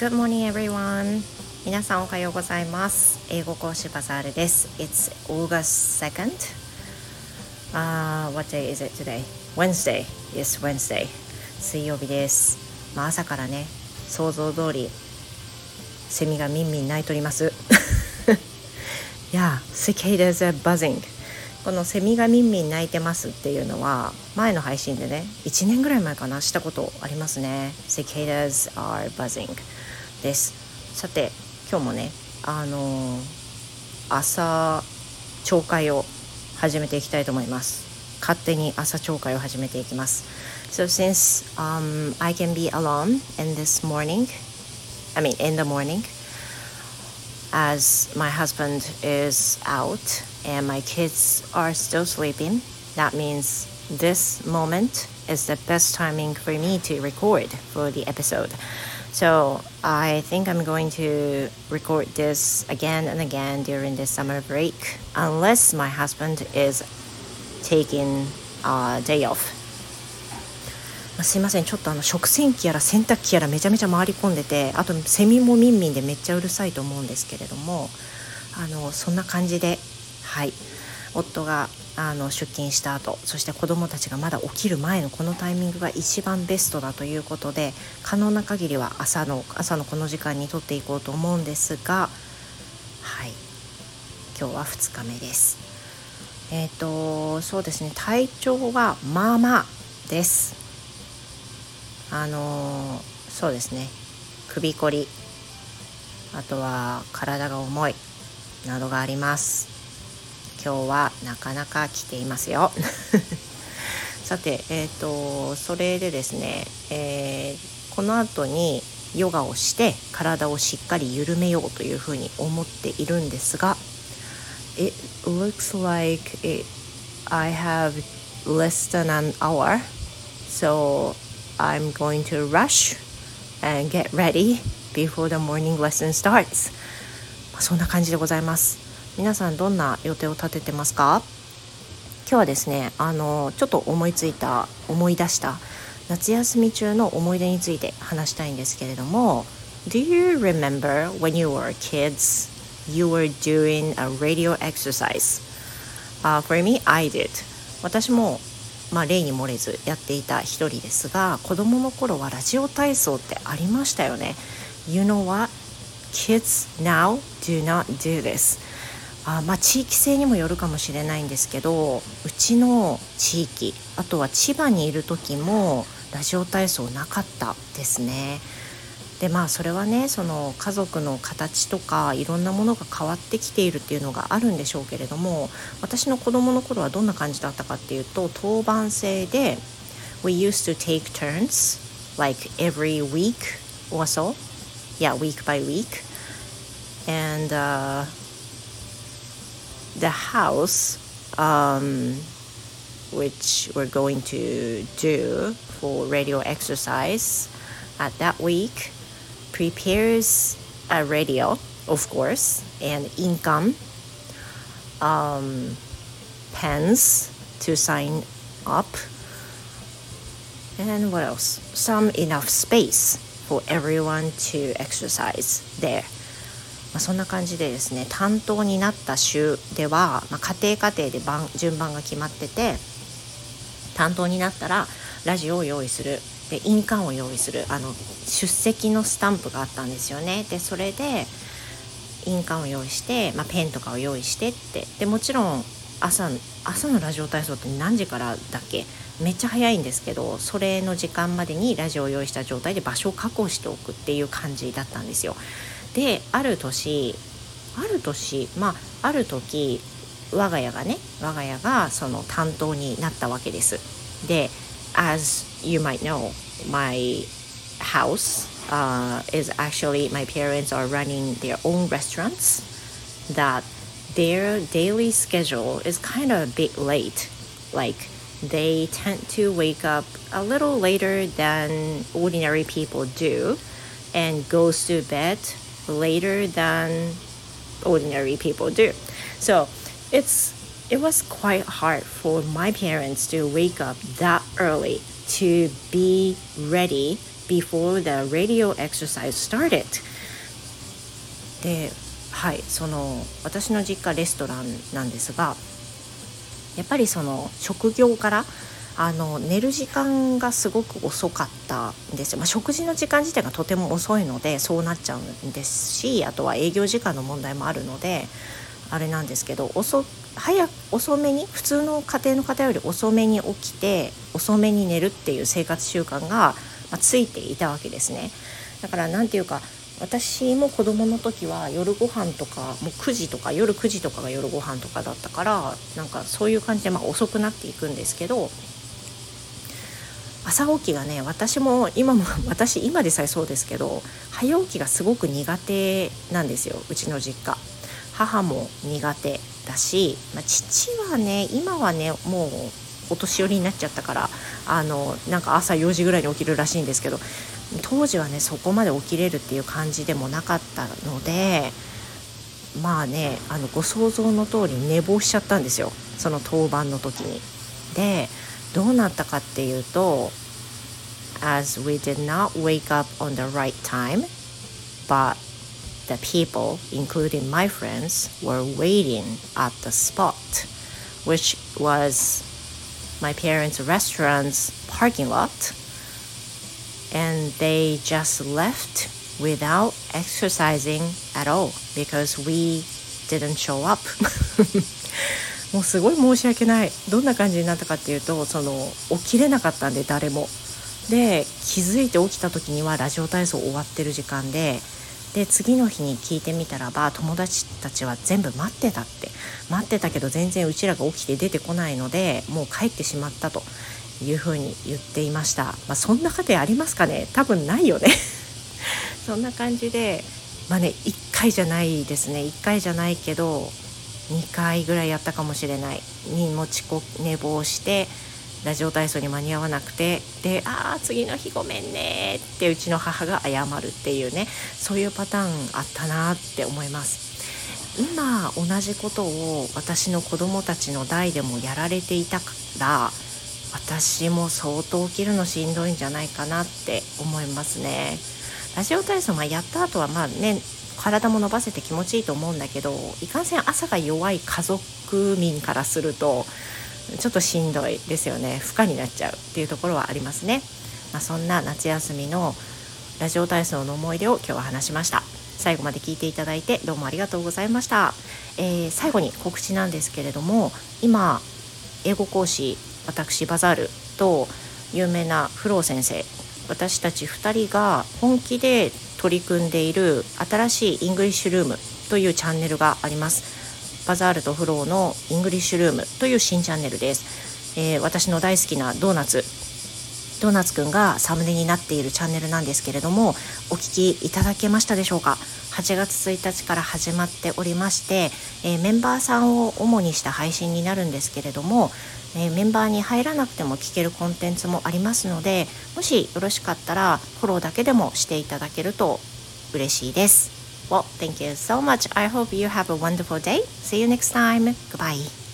Good morning everyone 皆さんおはようございます英語講師バザールです It's August 2nd uh, What day is it today? Wednesday Yes, Wednesday 水曜日ですまあ朝からね想像通りセミがみんみん鳴いとりますいや、cicadas are buzzing このセミがみんみん鳴いてますっていうのは前の配信でね1年ぐらい前かなしたことありますね。Cicadas are buzzing です。さて今日もねあのー、朝朝会を始めていきたいと思います勝手に朝朝会を始めていきます So since、um, I can be alone in this morning I mean in the morning as my husband is out and my kids are still sleeping, that means this moment is the best timing for me to record for the episode. So I think I'm going to record this again and again during the summer break, unless my husband is taking a day off. すいません。ちょっとあの食洗機やら洗濯機やらめちゃめちゃ回り込んでてあとセミもミンミンでめっちゃうるさいと思うんですけれどもあのそんな感じではい。夫があの出勤した後そして子どもたちがまだ起きる前のこのタイミングが一番ベストだということで可能な限りは朝の朝のこの時間にとっていこうと思うんですがはい。今日は2日目です。えっ、ー、とそうですね。体調はまあまあです。あのそうですね。首こり。あとは体が重いなどがあります。今日はなかなか来ていますよ。さてえっ、ー、とそれでですね、えー、この後にヨガをして体をしっかり緩めようというふうに思っているんですが It looks like it, I have less than an hour. So I'm going to rush and get ready before the morning lesson starts そんな感じでございます皆さんどんな予定を立ててますか今日はですねあのちょっと思いついた思い出した夏休み中の思い出について話したいんですけれども Do you remember when you were kids you were doing a radio exercise?、Uh, for me, I did 私もまあ、例に漏れずやっていた一人ですが子どもの頃はラジオ体操ってありましたよね You know what? Kids now do not do this あまあ地域性にもよるかもしれないんですけどうちの地域あとは千葉にいる時もラジオ体操なかったですね。でまあそれはねその家族の形とかいろんなものが変わってきているっていうのがあるんでしょうけれども私の子供の頃はどんな感じだったかっていうと当番制で We used to take turns like every week or so yeah week by week and、uh, the house um, which we're going to do for radio exercise at that week prepares a radio of course and income um, pens to sign up and what else some enough space for everyone to exercise there まあ、そんな感じでですね担当になった週では、まあ、家庭家庭で番順番が決まってて担当になったらラジオを用意するで印鑑を用意するあの出席のスタンプがあったんですよね。でそれで印鑑を用意して、まあ、ペンとかを用意してって。でもちろん朝朝のラジオ体操って何時からだっけ？めっちゃ早いんですけどそれの時間までにラジオを用意した状態で場所を確保しておくっていう感じだったんですよ。である年ある年まあある時我が家がね我が家がその担当になったわけです。で as you might know my house uh, is actually my parents are running their own restaurants that their daily schedule is kind of a bit late like they tend to wake up a little later than ordinary people do and goes to bed later than ordinary people do. So it's it was quite hard for my parents to wake up that early to be ready before the radio exercise started. ではいその私の実家レストランなんですがやっぱりその職業からあの寝る時間がすごく遅かったんですよ、まあ、食事の時間自体がとても遅いのでそうなっちゃうんですしあとは営業時間の問題もあるのであれなんですけど遅早遅めに普通の家庭の方より遅めに起きて遅めに寝るっていう生活習慣が、ま、ついていたわけですね。だから何ていうか私も子供の時は夜ご飯とかもう9時とか夜9時とかが夜ご飯とかだったからなんかそういう感じでまあ遅くなっていくんですけど朝起きがね私も今も私今でさえそうですけど早起きがすごく苦手なんですようちの実家。母も苦手だし、まあ、父はね今はねもうお年寄りになっちゃったからあのなんか朝4時ぐらいに起きるらしいんですけど当時はねそこまで起きれるっていう感じでもなかったのでまあねあのご想像の通り寝坊しちゃったんですよその当番の時に。でどうなったかっていうと as we did not wake up on the right time but the people including my friends were waiting at the spot which was my parents restaurant's parking lot and they just left without exercising at all because we didn't show up もうすごい申し訳ないどんな感じになったかっていうとその起きれなかったんで誰もで気づいて起きた時にはラジオ体操終わってる時間で で次の日に聞いてみたらば友達たちは全部待ってたって。待ってたけど全然うちらが起きて出てこないのでもう帰ってしまったというふうに言っていました、まあ、そんな家庭ありますかね？多分ないよね。そんな感じでまあね1回じゃないですね。1回じゃないけど2回ぐらいやったかもしれない。に持ちこ寝坊してラジオ体操に間に合わなくてで「ああ次の日ごめんね」ってうちの母が謝るっていうねそういうパターンあったなって思います。今同じことを私の子供たちの代でもやられていたから私も相当起きるのしんどいんじゃないかなって思いますね。ラジオ体操まあやった後はまあね体も伸ばせて気持ちいいと思うんだけどいかんせん朝が弱い家族民からするとちょっとしんどいですよね。負荷になっちゃうっていうところはありますね、まあ、そんな夏休みのラジオ体操の思い出を今日は話しました。最後まで聞いていただいてどうもありがとうございました、えー、最後に告知なんですけれども今英語講師私バザールと有名なフロー先生私たち2人が本気で取り組んでいる新しい English Room というチャンネルがあります。バザールとフローの English Room という新チャンネルです、えー、私の大好きなドーナツドーナツくんがサムネになっているチャンネルなんですけれどもお聞きいただけましたでしょうか？8月1日から始まっておりまして、えー、メンバーさんを主にした配信になるんですけれどもえー、メンバーに入らなくても聞けるコンテンツもありますのでもしよろしかったらフォローだけでもしていただけると嬉しいです。Well, thank you so much. I hope you have a wonderful day. See you next time. Goodbye.